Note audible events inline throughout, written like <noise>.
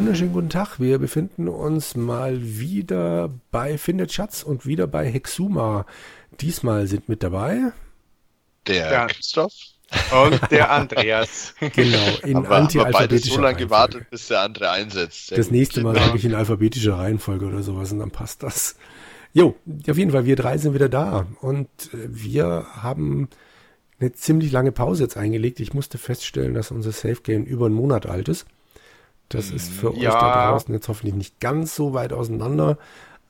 wunderschönen guten Tag. Wir befinden uns mal wieder bei Findet Schatz und wieder bei Hexuma. Diesmal sind mit dabei der Ja. Christoph. Und der Andreas. <laughs> genau in Aber haben wir beide anti-alphabetischer so lange Reihenfolge. gewartet, bis der andere einsetzt. Sehr Das gut. nächste Mal Genau. sage ich in alphabetischer Reihenfolge oder sowas und dann passt das. Jo, auf jeden Fall, wir drei sind wieder da und äh, wir haben eine ziemlich lange Pause jetzt eingelegt. Ich musste feststellen, dass unser Safe Game über einen Monat alt ist. Das ist für euch Ja. da draußen jetzt hoffentlich nicht ganz so weit auseinander.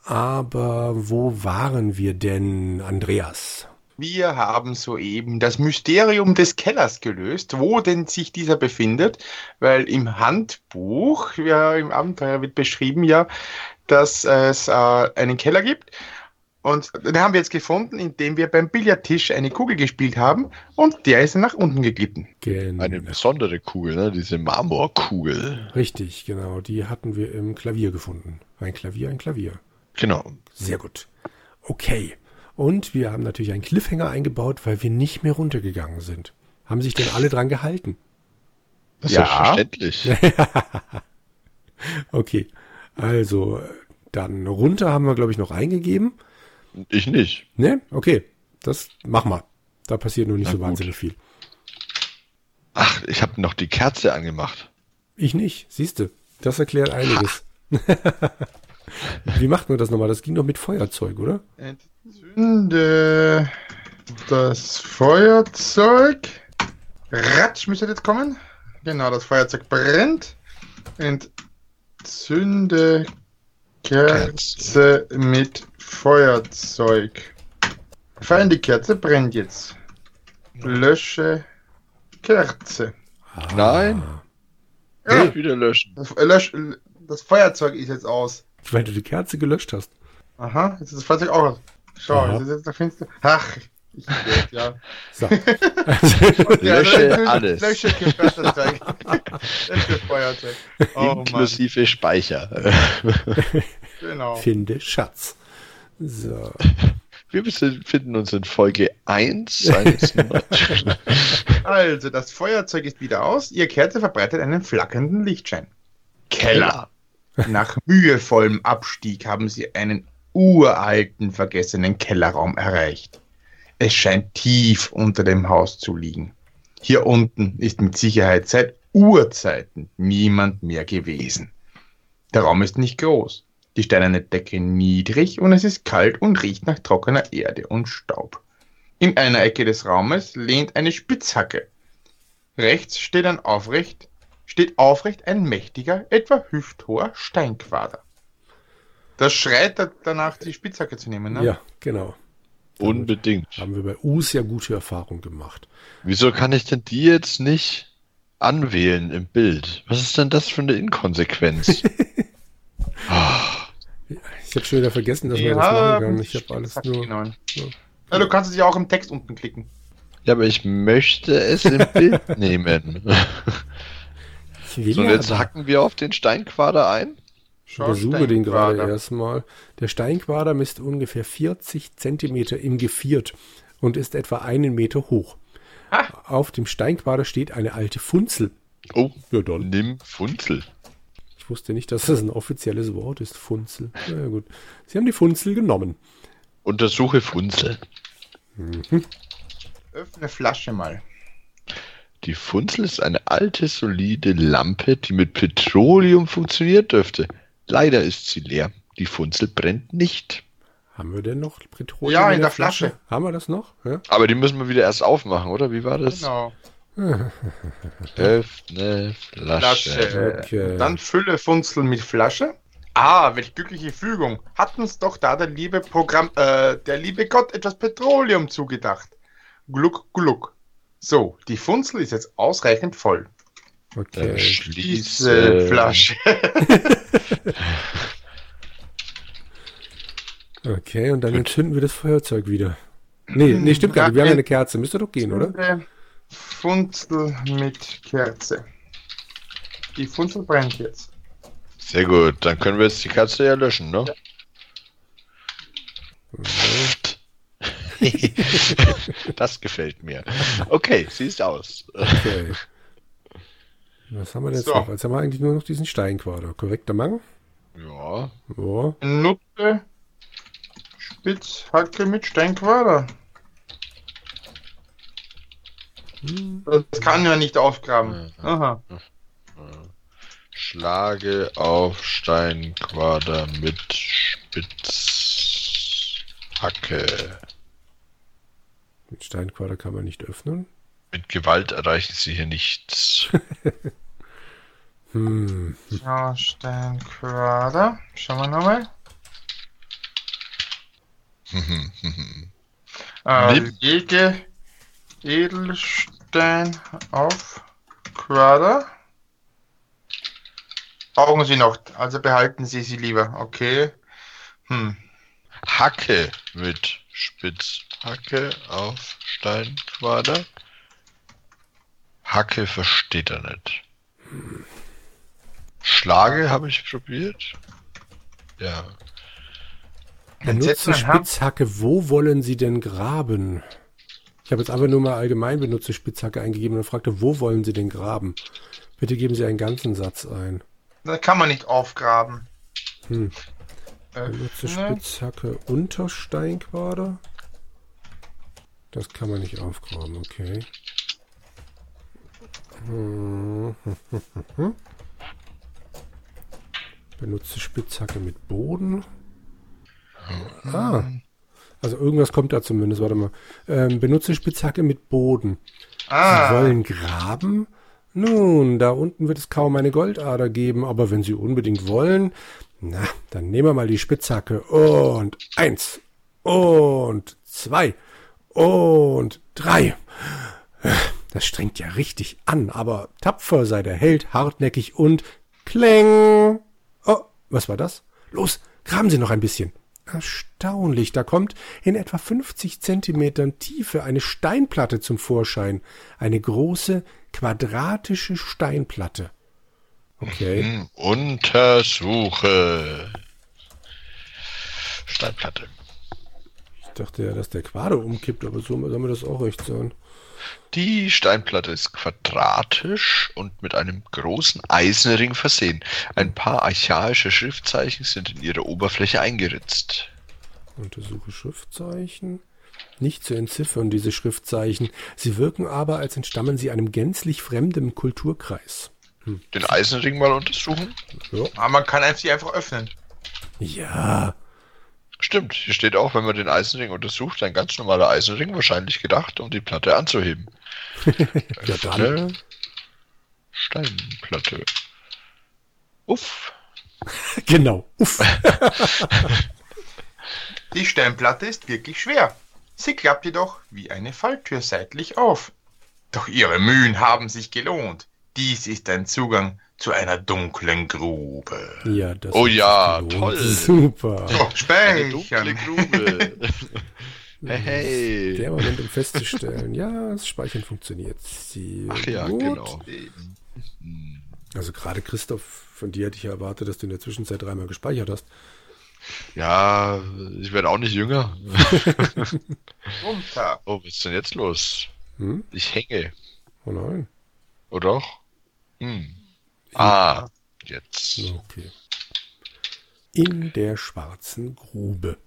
Aber wo waren wir denn, Andreas? Wir haben soeben das Mysterium des Kellers gelöst, wo denn sich dieser befindet, weil im Handbuch, ja, im Abenteuer wird beschrieben ja, dass es äh, einen Keller gibt. Und den haben wir jetzt gefunden, indem wir beim Billardtisch eine Kugel gespielt haben und der ist nach unten geglitten. Genau. Eine besondere Kugel, ne? diese Marmorkugel. Richtig, genau. Die hatten wir im Klavier gefunden. Ein Klavier, ein Klavier. Genau. Sehr gut. Okay. Und wir haben natürlich einen Cliffhanger eingebaut, weil wir nicht mehr runtergegangen sind. Haben sich denn alle dran gehalten? Das ist Ja. selbstverständlich. <laughs> Okay. Also, dann runter haben wir, glaube ich, noch eingegeben. Ich nicht. Ne? Okay. Das mach mal. Da passiert nur nicht Na so gut. wahnsinnig viel. Ach, ich habe noch die Kerze angemacht. Ich nicht. Siehste. Das erklärt einiges. <laughs> <laughs> Wie macht man das nochmal? Das ging doch mit Feuerzeug, oder? Entzünde das Feuerzeug. Ratsch müsste jetzt kommen. Genau, das Feuerzeug brennt. Entzünde Kerze mit Feuerzeug. Fein, die Kerze brennt jetzt. Lösche Kerze. Nein. Ja, Nicht wieder löschen. das, lösch, das Feuerzeug ist jetzt aus. Weil du die Kerze gelöscht hast. Aha, jetzt ist das Feuerzeug auch aus. Schau, Aha. jetzt ist jetzt noch finster. Ach, ich weiß, ja. So. <laughs> <laughs> Lösche alles. Lösche Feuerzeug. <laughs> Lösche Feuerzeug. Oh Mann, Inklusive Speicher. Genau. Finde Schatz. So. <laughs> Wir befinden uns in Folge 1 seines <laughs> Also, das Feuerzeug ist wieder aus. Ihr Kerze verbreitet einen flackernden Lichtschein. Keller. Nach mühevollem Abstieg haben sie einen uralten, vergessenen Kellerraum erreicht. Es scheint tief unter dem Haus zu liegen. Hier unten ist mit Sicherheit seit Urzeiten niemand mehr gewesen. Der Raum ist nicht groß, die steinerne Decke niedrig und es ist kalt und riecht nach trockener Erde und Staub. In einer Ecke des Raumes lehnt eine Spitzhacke. Rechts steht ein aufrecht, steht aufrecht ein mächtiger, etwa hüfthoher Steinquader. Das schreit da- danach, die Spitzhacke zu nehmen, ne? Ja, genau. Unbedingt. Haben wir bei Us ja gute Erfahrungen gemacht. Wieso kann ich denn die jetzt nicht anwählen im Bild? Was ist denn das für eine Inkonsequenz? <laughs> Ich habe schon wieder vergessen, dass wir das Ja, machen können. die Ich habe alles nur. Ja. Ja, du kannst es ja auch im Text unten klicken. ja, aber ich möchte es im <laughs> Bild nehmen. So, und jetzt hacken wir auf den Steinquader ein. Ich untersuche den gerade erstmal. Der Steinquader misst ungefähr 40 Zentimeter im Geviert und ist etwa einen Meter hoch. Ah. Auf dem Steinquader steht eine alte Funzel. Oh, Ja, dann. nimm Funzel. Ich wusste nicht, dass das ein offizielles Wort ist, Funzel. Na ja, gut. Sie haben die Funzel genommen. Untersuche Funzel. Öffne Flasche mal. Die Funzel ist eine alte, solide Lampe, die mit Petroleum funktioniert dürfte. Leider ist sie leer. Die Funzel brennt nicht. Haben wir denn noch Petroleum Ja, in der Flasche. Haben wir das noch? Ja. Aber die müssen wir wieder erst aufmachen, oder? Wie war das? Genau. Öffne Flasche. Flasche. Okay. Dann fülle Funzel mit Flasche. Ah, welch glückliche Fügung. Hat uns doch da der liebe Programm, äh, der liebe Gott etwas Petroleum zugedacht. Gluck, gluck. So, die Funzel ist jetzt ausreichend voll. Okay. Diese schließe Flasche. <laughs> Okay, und dann entzünden wir das Feuerzeug wieder. Nee, nee, stimmt gar nicht. Wir haben ja eine Kerze. Müsste doch gehen, oder? Funzel- mit Kerze. Die Funzel brennt jetzt. Sehr gut, dann können wir jetzt die Katze ja löschen, ne? <laughs> das gefällt mir. Okay, siehst aus. Okay. Was haben wir denn jetzt So. noch? Jetzt haben wir eigentlich nur noch diesen Steinquader. Korrekter Mang? Ja. Ja. Nutte, Spitzhacke mit Steinquader. Das kann ja nicht aufgraben. Aha. Schlage auf Steinquader mit Spitzhacke. Den Steinquader kann man nicht öffnen. Mit Gewalt erreichen Sie hier nichts. <laughs> Hm. Ja, Steinquader. Schauen wir nochmal. Äh, Nimm- lege Edelstein auf Quader. Brauchen Sie noch, also behalten Sie sie lieber. Okay. Hm. Hacke mit Spitzhacke auf Steinquader. Hacke versteht er nicht. Schlage habe ich probiert. Ja. Dann setzen Benutze wir Hand- Spitzhacke, wo wollen Sie denn graben? Ich habe jetzt einfach nur mal allgemein benutze Spitzhacke eingegeben und fragte, wo wollen Sie denn graben? Bitte geben Sie einen ganzen Satz ein. Da kann man nicht aufgraben. Hm. Benutze Öffne. Spitzhacke unter Steinquader. Das kann man nicht aufgraben, okay. Hm. Benutze Spitzhacke mit Boden. Ah. Also irgendwas kommt da zumindest, warte mal. Ähm, benutze Spitzhacke mit Boden. Sie Ah, wollen graben? Nun, da unten wird es kaum eine Goldader geben, aber wenn Sie unbedingt wollen, na, dann nehmen wir mal die Spitzhacke. Und eins, und zwei, und drei. Das strengt ja richtig an, aber tapfer sei der Held, hartnäckig und kling. Oh, was war das? Los, graben Sie noch ein bisschen. Erstaunlich, da kommt in etwa 50 Zentimetern Tiefe eine Steinplatte zum Vorschein. Eine große, quadratische Steinplatte. Okay. Hm, Untersuche. Steinplatte. Ich dachte ja, dass der Quader umkippt, aber so soll mir das auch recht sein. Die Steinplatte ist quadratisch und mit einem großen Eisenring versehen. Ein paar archaische Schriftzeichen sind in ihrer Oberfläche eingeritzt. Untersuche Schriftzeichen. Nicht zu entziffern, diese Schriftzeichen. Sie wirken aber, als entstammen sie einem gänzlich fremden Kulturkreis. Den Eisenring mal untersuchen? Ja. aber man kann sie einfach öffnen. ja, Stimmt, hier steht auch, wenn man den Eisenring untersucht, ein ganz normaler Eisenring, wahrscheinlich gedacht, um die Platte anzuheben. <laughs> ja dann. Steinplatte. Uff. <laughs> Genau. Uff. <laughs> Die Steinplatte ist wirklich schwer. Sie klappt jedoch wie eine Falltür seitlich auf. Doch ihre Mühen haben sich gelohnt. Dies ist ein Zugang zu einer dunklen Grube. Ja, das Oh ja, toll. Super. So, Eine dunkle speichern. Grube. <laughs> hey. Der Moment, um festzustellen, ja, das Speichern funktioniert. Sehr Ach ja, gut. genau. Also gerade Christoph, von dir hätte ich ja erwartet, dass du in der Zwischenzeit dreimal gespeichert hast. Ja, ich werde auch nicht jünger. <laughs> Oh, was ist denn jetzt los? Hm? Ich hänge. Oh nein. Oder doch? Hm. Ah, jetzt. Okay. In der schwarzen Grube.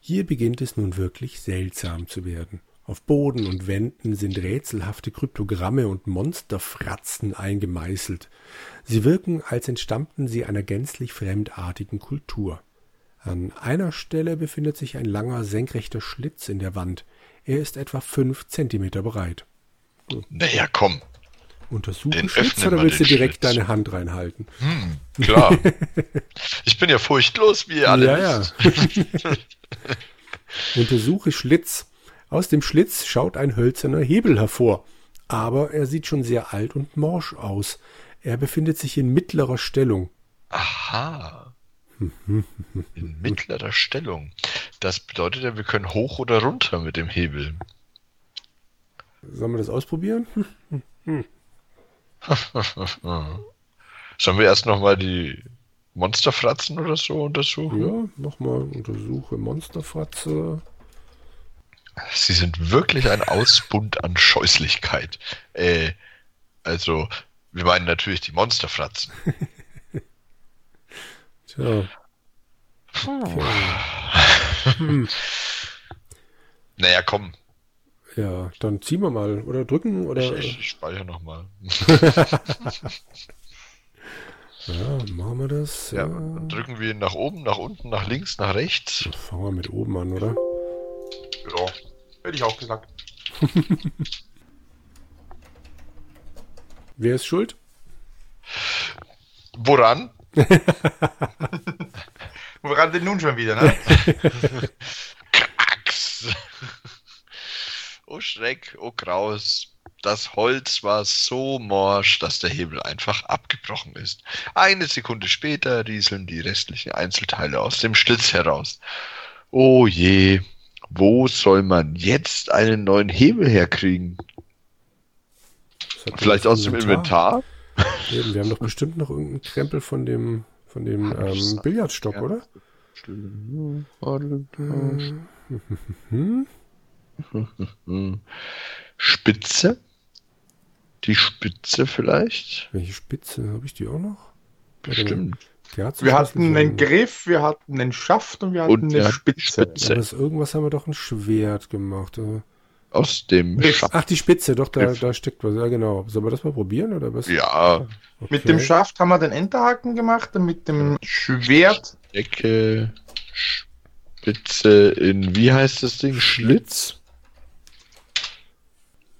Hier beginnt es nun wirklich seltsam zu werden. Auf Boden und Wänden sind rätselhafte Kryptogramme und Monsterfratzen eingemeißelt. Sie wirken, als entstammten sie einer gänzlich fremdartigen Kultur. An einer Stelle befindet sich ein langer, senkrechter Schlitz in der Wand. Er ist etwa fünf Zentimeter breit. Naja, komm. Untersuchen Schlitz oder willst du direkt Schlitz. deine Hand reinhalten? Hm, klar. <laughs> ich bin ja furchtlos, wie ihr alle Ja, ja. <laughs> Untersuche Schlitz. Aus dem Schlitz schaut ein hölzerner Hebel hervor. Aber er sieht schon sehr alt und morsch aus. Er befindet sich in mittlerer Stellung. Aha. <laughs> In mittlerer Stellung. Das bedeutet ja, wir können hoch oder runter mit dem Hebel. Sollen wir das ausprobieren? <laughs> Sollen wir erst nochmal die Monsterfratzen oder so untersuchen? Ja, nochmal untersuche Monsterfratze. Sie sind wirklich ein Ausbund an Scheußlichkeit. Äh, also, Wir meinen natürlich die Monsterfratzen. <laughs> Tja. Okay. <laughs> Hm. Naja, komm. Ja, dann ziehen wir mal. Oder drücken oder. Ich, ich speichere nochmal. <laughs> Ja, machen wir das. Ja, dann drücken wir ihn nach oben, nach unten, nach links, nach rechts. Fangen wir mit oben an, oder? Ja, hätte ich auch gesagt. <laughs> Wer ist schuld? Woran? <laughs> Woran denn nun schon wieder, ne? Krax. Oh Schreck, oh Graus. Das Holz war so morsch, dass der Hebel einfach abgebrochen ist. Eine Sekunde später rieseln die restlichen Einzelteile aus dem Schlitz heraus. Oh je, wo soll man jetzt einen neuen Hebel herkriegen? Vielleicht aus dem Inventar? Eben, wir haben doch bestimmt noch irgendeinen Krempel von dem, von dem ähm, Billardstock, oder? Hm? <laughs> <laughs> Spitze? Die Spitze vielleicht? Welche Spitze? Habe ich die auch noch? Bestimmt. Hat Wir hatten einen Griff, wir hatten einen Schaft und wir hatten Und eine ja, Spitze. Spitze. Aber aus irgendwas haben wir doch ein Schwert gemacht. Aus dem Griff. Schaft. Ach, die Spitze, doch, da, Griff. da steckt was. Ja, genau. Sollen wir das mal probieren, oder was? Ja, Okay. Mit dem Schaft haben wir den Enterhaken gemacht und mit dem Schwert Decke, Spitze in, wie heißt das Ding? Schlitz?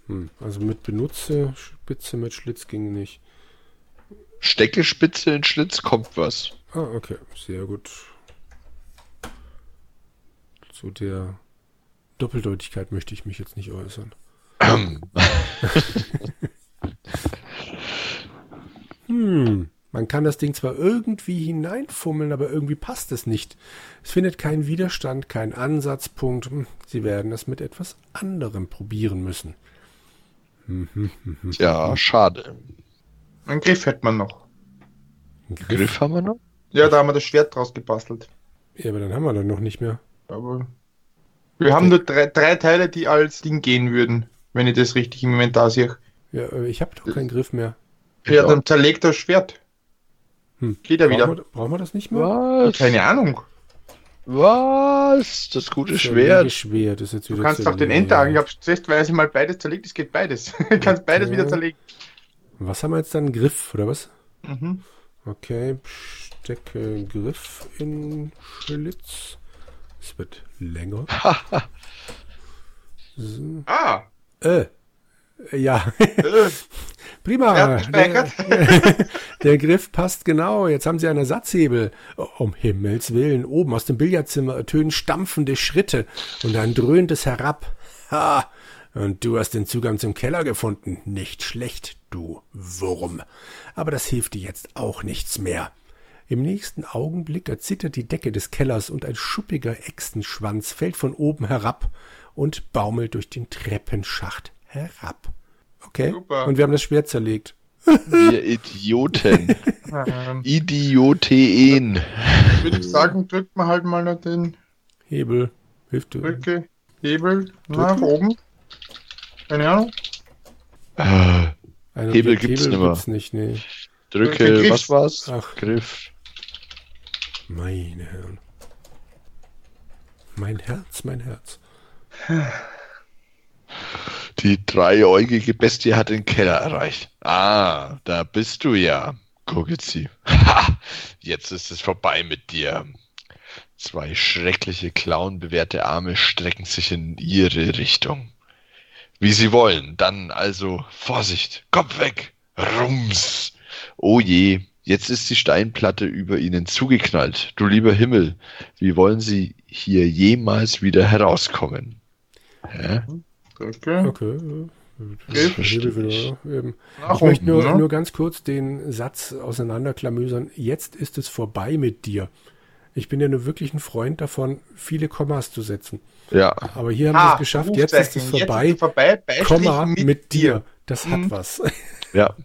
Hm, also mit Benutze, Spitze mit Schlitz ging nicht. Stecke, Spitze in Schlitz, kommt was. Ah, okay, sehr gut. Zu der Doppeldeutigkeit möchte ich mich jetzt nicht äußern. <laughs> Hm, man kann das Ding zwar irgendwie hineinfummeln, aber irgendwie passt es nicht. Es findet keinen Widerstand, keinen Ansatzpunkt. Hm, Sie werden es mit etwas anderem probieren müssen. Ja, schade. einen Griff hätte man noch. Ein Griff. Griff haben wir noch? Ja, da haben wir das Schwert draus gebastelt. Ja, aber dann haben wir dann noch nicht mehr. Aber wir haben nur drei, drei Teile, die als Ding gehen würden, wenn ich das richtig im Inventar sehe. Ja, ich habe doch keinen Griff mehr. Ja, dann zerlegt das Schwert. Hm. Geht ja wieder. Brauchen wir, brauchen wir das nicht mehr? Was? Keine Ahnung. Was? Das gute Schwert. Schwert ist jetzt Du wieder kannst doch den. Enterhaken, ich hab's testweise mal beides zerlegt, es geht beides. <laughs> Du kannst beides Okay. wieder zerlegen. Was haben wir jetzt dann? Griff, oder was? Mhm. Okay, stecke Griff in Schlitz. Es wird länger. <laughs> so. Ah, Äh, ja, <laughs> prima. Er Der, der Griff passt genau. Jetzt haben Sie einen Ersatzhebel. Um Himmels Willen. Oben aus dem Billardzimmer ertönen stampfende Schritte und ein dröhnendes Herab. Ha! Und du hast den Zugang zum Keller gefunden. Nicht schlecht, du Wurm. Aber das hilft dir jetzt auch nichts mehr. Im nächsten Augenblick erzittert die Decke des Kellers und ein schuppiger Echsenschwanz fällt von oben herab und baumelt durch den Treppenschacht herab. Okay. Super. Und wir haben das Schwert zerlegt. Wir Idioten. ähm, Idioteen. würde ich sagen, drückt man halt mal noch den Hebel. Hilft dir. Drücke, Hebel nach oben. Keine Ahnung. Äh, Ein Hebel gibt's nimmer. gibt's nicht, nee. Drücke, Griff. was war's? Ach. Griff. Meine Herren. Mein Herz, mein Herz. Die dreieugige Bestie hat den Keller erreicht. Ah, da bist du ja. Gucket sie. Ha! Jetzt ist es vorbei mit dir. Zwei schreckliche, clownbewehrte Arme strecken sich in ihre Richtung. Wie sie wollen. Dann also Vorsicht. Kopf weg. Rums. Oh je. Jetzt ist die Steinplatte über ihnen zugeknallt. Du lieber Himmel. Wie wollen sie hier jemals wieder herauskommen? Hä? Drücke. Okay. Das Hebel verstehe ich. möchte nur, ne? nur ganz kurz den Satz auseinanderklamüsern. Jetzt ist es vorbei mit dir. Ich bin ja nur wirklich ein Freund davon, viele Kommas zu setzen. Ja. Aber hier haben wir Ah, es geschafft. Jetzt ist es vorbei. Jetzt ist es vorbei. Komma mit, dir. Das hat Mhm. was. Ja. <laughs>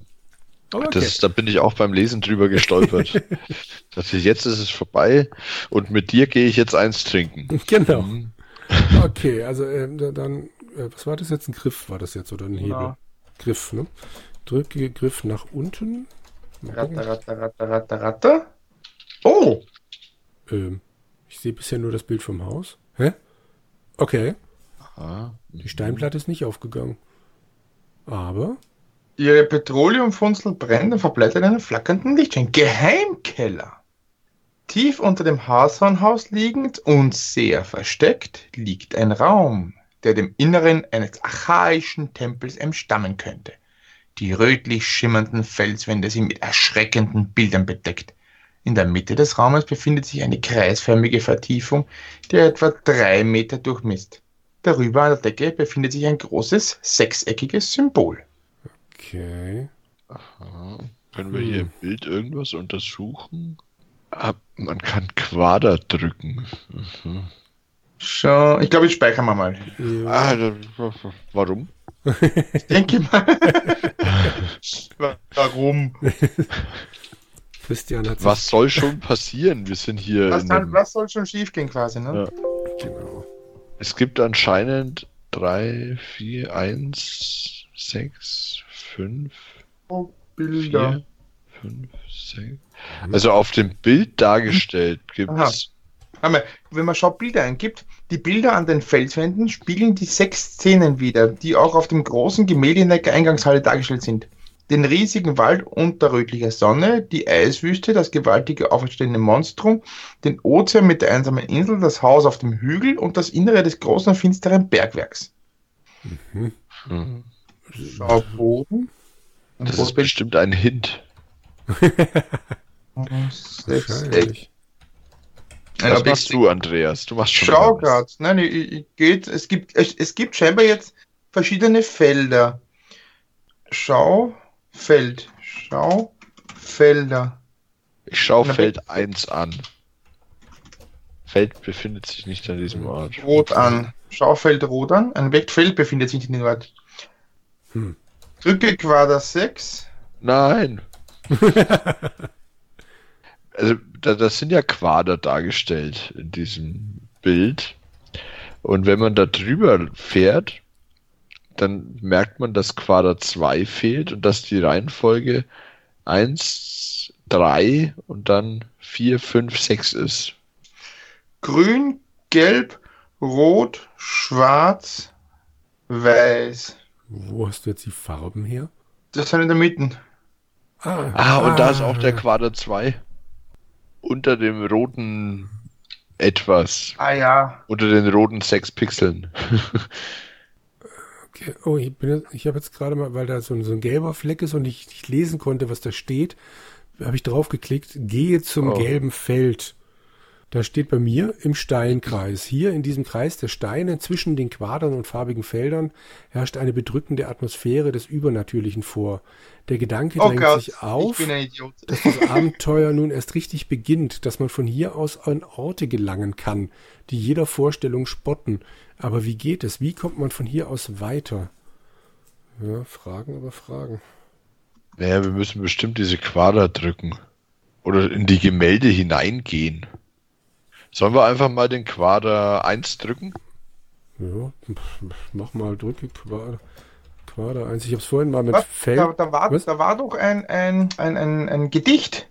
Okay. Das, da bin ich auch beim Lesen drüber gestolpert. <laughs> Dachte, jetzt ist es vorbei und mit dir gehe ich jetzt eins trinken. Genau. Mhm. Okay, also äh, da- dann, äh, was war das jetzt? Ein Griff war das jetzt oder ein Hebel? Ja. Griff, ne? drücke Griff nach unten. Ratter, ratter, ratter, ratter, ratter. Oh, Ähm, ich sehe bisher nur das Bild vom Haus. Hä? Okay, Ah, die Steinplatte ist nicht aufgegangen. Aber, ihre Petroleumfunzel brennt und verbleibt in einem flackernden Lichtschein. Geheimkeller. Tief unter dem Hashornhaus liegend und sehr versteckt liegt ein Raum, der dem Inneren eines archaischen Tempels entstammen könnte. Die rötlich schimmernden Felswände sind mit erschreckenden Bildern bedeckt. In der Mitte des Raumes befindet sich eine kreisförmige Vertiefung, die etwa drei Meter durchmisst. Darüber an der Decke befindet sich ein großes sechseckiges Symbol. okay. aha. Können wir hier im Bild irgendwas untersuchen? Ah, man kann Quader drücken. Mhm. Schau, ich glaube, ich speichere mal mal. Ja, Ah, warum? <laughs> Ich denke mal. <laughs> Warum? Christian hat Was soll schon passieren? Wir sind hier Was, in kann, einem, was soll schon schief gehen quasi, ne? Ja. genau. Es gibt anscheinend drei, vier, eins, sechs, fünf, Oh, Bilder. vier, fünf, sechs. Also auf dem Bild dargestellt gibt es. Wenn man schaut Bilder eingibt, die Bilder an den Felswänden spiegeln die sechs Szenen wider, die auch auf dem großen Gemälde in der Eingangshalle dargestellt sind. Den riesigen Wald unter rötlicher Sonne, die Eiswüste, das gewaltige auferstehende Monstrum, den Ozean mit der einsamen Insel, das Haus auf dem Hügel und das Innere des großen finsteren Bergwerks. Hm. Schau Boden. Das ist bestimmt ein Hint. <laughs> Was Objekt- machst du, Andreas? Du machst schon Schau. Nein, ich, ich, geht, es, gibt, es, es gibt scheinbar jetzt verschiedene Felder. Schau, Feld. Schau, Felder. Ich schaue Na, Feld 1 an. Feld befindet sich nicht an diesem Ort. Rot an. Schau Feld rot an. Ein Objektfeld befindet sich in den Ort. Hm. Drücke Quader 6. Nein. <laughs> also, da, das sind ja Quader dargestellt in diesem Bild. Und wenn man da drüber fährt, dann merkt man, dass Quader 2 fehlt und dass die Reihenfolge 1, 3 und dann 4, 5, 6 ist. Grün, Gelb, Rot, Schwarz, Weiß. Wo hast du jetzt die Farben her? Das sind in der Mitte. Ah, Ah, und da ist auch der Quader 2. Unter dem roten etwas. Ah ja. Unter den roten 6 Pixeln. <laughs> Okay. Oh, ich, bin jetzt- ich habe jetzt gerade mal, weil da so, ein- so ein gelber Fleck ist und ich nicht lesen konnte, was da steht, habe ich drauf geklickt, gehe zum Oh. gelben Feld. Da steht bei mir im Steinkreis. Hier in diesem Kreis der Steine zwischen den Quadern und farbigen Feldern herrscht eine bedrückende Atmosphäre des Übernatürlichen vor. Der Gedanke Oh drängt Gott, sich ich auf, bin ein Idiot. dass das Abenteuer nun erst richtig beginnt, dass man von hier aus an Orte gelangen kann, die jeder Vorstellung spotten. Aber wie geht es? Wie kommt man von hier aus weiter? Ja, Fragen aber Fragen. Naja, wir müssen bestimmt diese Quader drücken. Oder in die Gemälde hineingehen. Sollen wir einfach mal den Quader 1 drücken? Ja, mach mal, drücke Quader, Quader 1. Ich habe es vorhin mal mit Was? Feld. Da, da, war, Was? da war doch ein, ein, ein, ein, ein Gedicht.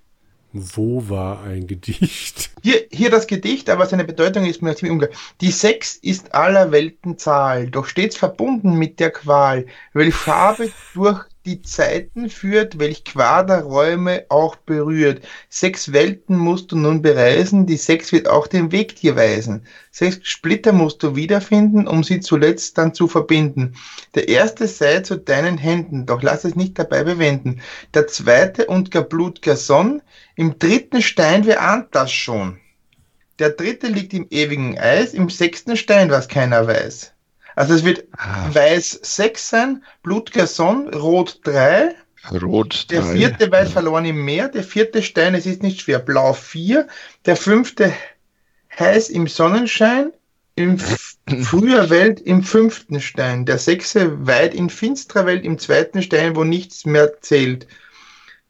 Wo war ein Gedicht? <laughs> Hier, hier das Gedicht, aber seine Bedeutung ist mir ziemlich unklar. Die Sechs ist aller Welten Zahl, doch stets verbunden mit der Qual, welch Farbe durch die Zeiten führt, welch Quaderräume auch berührt. Sechs Welten musst du nun bereisen, die Sechs wird auch den Weg dir weisen. Sechs Splitter musst du wiederfinden, um sie zuletzt dann zu verbinden. Der erste sei zu deinen Händen, doch lass es nicht dabei bewenden. Der zweite und gar blutger Sonn, im dritten Stein, wer ahnt das schon? Der dritte liegt im ewigen Eis, im sechsten Stein, was keiner weiß. Also es wird Ah, weiß 6 sein, blutger Sonn, rot 3, Rot der 3. vierte weit verloren im Meer, der vierte Stein, es ist nicht schwer, blau 4, der fünfte heiß im Sonnenschein, im <laughs> früher Welt im fünften Stein, der sechste weit in finsterer Welt im zweiten Stein, wo nichts mehr zählt.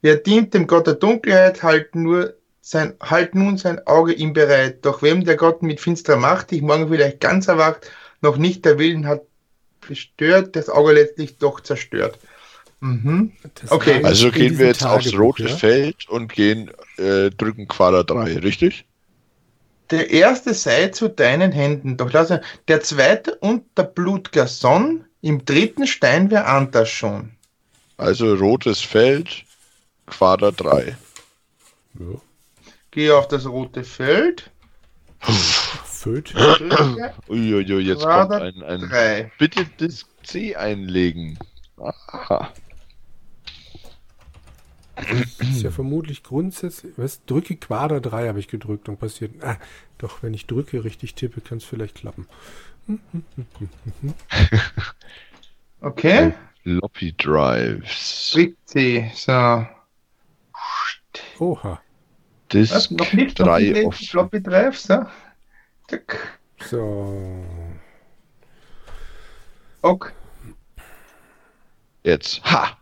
Wer dient dem Gott der Dunkelheit, halt nur sein, halt nun sein Auge ihm bereit. Doch wem der Gott mit finsterer Macht dich morgen vielleicht ganz erwacht, noch nicht der Willen hat bestört, das Auge letztlich doch zerstört. Mhm. Das Okay. Also gehen wir jetzt aufs Tagebuch, rote ja? Feld und gehen, äh, drücken Quader 3, richtig? Der erste sei zu deinen Händen, doch lass er- der zweite und der Blutgason, im dritten Stein wer anders schon. Also rotes Feld, Quader 3. Ja. Gehe auf das rote Feld. Föt. <clears throat> Uiuiui, jetzt Quader kommt ein, ein. drei. Bitte das C einlegen. Aha. ist ja vermutlich grundsätzlich. Was? Drücke Quader 3 habe ich gedrückt und passiert. Ah, doch, wenn ich drücke, richtig tippe, kann es vielleicht klappen. <laughs> Okay. Floppy Drives. C. So. Oha. Disk Was? Noch nicht? Noch 3 nicht offen. Floppy Drive. So. Zack. So. Okay. Jetzt. Ha!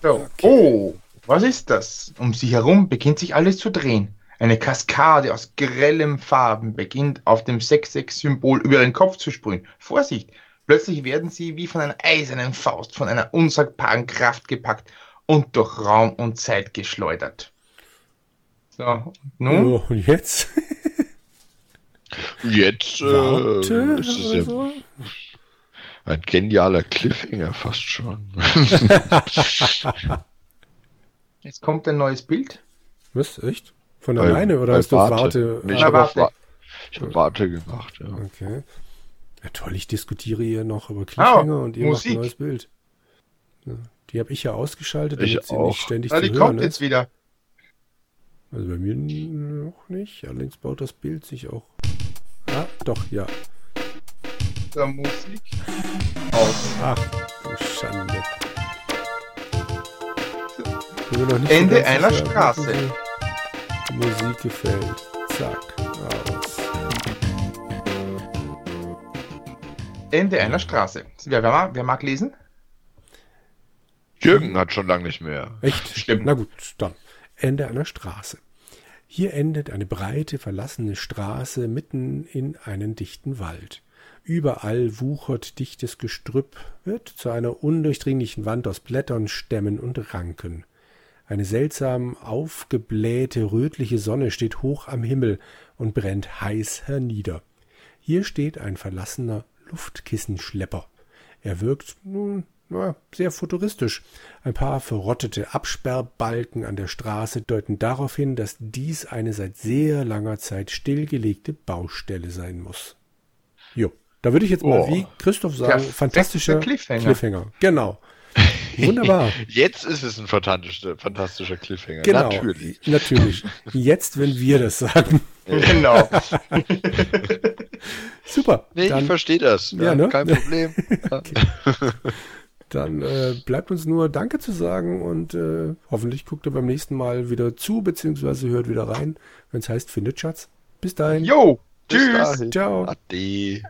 So. Oh, was ist das? Um sie herum beginnt sich alles zu drehen. Eine Kaskade aus grellem Farben beginnt auf dem 6-6-Symbol über den Kopf zu sprühen. Vorsicht! Plötzlich werden sie wie von einer eisernen Faust, von einer unsagbaren Kraft gepackt und durch Raum und Zeit geschleudert. So, nun? Oh, und jetzt? <laughs> Jetzt äh, Warte, ist es oder ja so? ein genialer Cliffhanger fast schon. <laughs> Jetzt kommt ein neues Bild. Was? Echt? Von Bei- alleine oder bei hast du Warte? Nee, ich Ah, habe Warte. Ich hab Warte gemacht, ja. Okay. Ja, toll, ich diskutiere hier noch über Cliffhanger Oh, und ihr Musik. macht ein neues Bild. Ja, die habe ich ja ausgeschaltet, Ich damit sie auch. nicht ständig Ah, zu die hören kommt ist. jetzt wieder. Also bei mir noch nicht. Allerdings baut das Bild sich auch. Doch, ja. Der Musik. Aus. Ach, du Schande. Ende einer sicher, Straße. Musik gefällt. Zack, aus. Ende einer Straße. Wer, wer, mag, wer mag lesen? Jürgen hat schon lange nicht mehr. Echt? Stimmt. Na gut, dann. Ende einer Straße. Hier endet eine breite, verlassene Straße mitten in einen dichten Wald. Überall wuchert dichtes Gestrüpp, wird zu einer undurchdringlichen Wand aus Blättern, Stämmen und Ranken. Eine seltsam aufgeblähte rötliche Sonne steht hoch am Himmel und brennt heiß hernieder. Hier steht ein verlassener Luftkissenschlepper. Er wirkt nun sehr futuristisch. Ein paar verrottete Absperrbalken an der Straße deuten darauf hin, dass dies eine seit sehr langer Zeit stillgelegte Baustelle sein muss. Jo, da würde ich jetzt mal Oh. wie Christoph sagen, Perfekter fantastischer Cliffhanger. Cliffhanger. Genau. Wunderbar. <laughs> Jetzt ist es ein fantastischer, fantastischer Cliffhanger. Genau. Natürlich. Natürlich. Jetzt, wenn wir das sagen. Genau. <laughs> Super. Nee, ich dann verstehe das. Ja, ne? Kein Problem. <laughs> dann äh, bleibt uns nur Danke zu sagen und äh, hoffentlich guckt ihr beim nächsten Mal wieder zu, beziehungsweise hört wieder rein, wenn es heißt, findet Schatz. Bis dahin. Jo, tschüss. dahin. Ciao. Ade.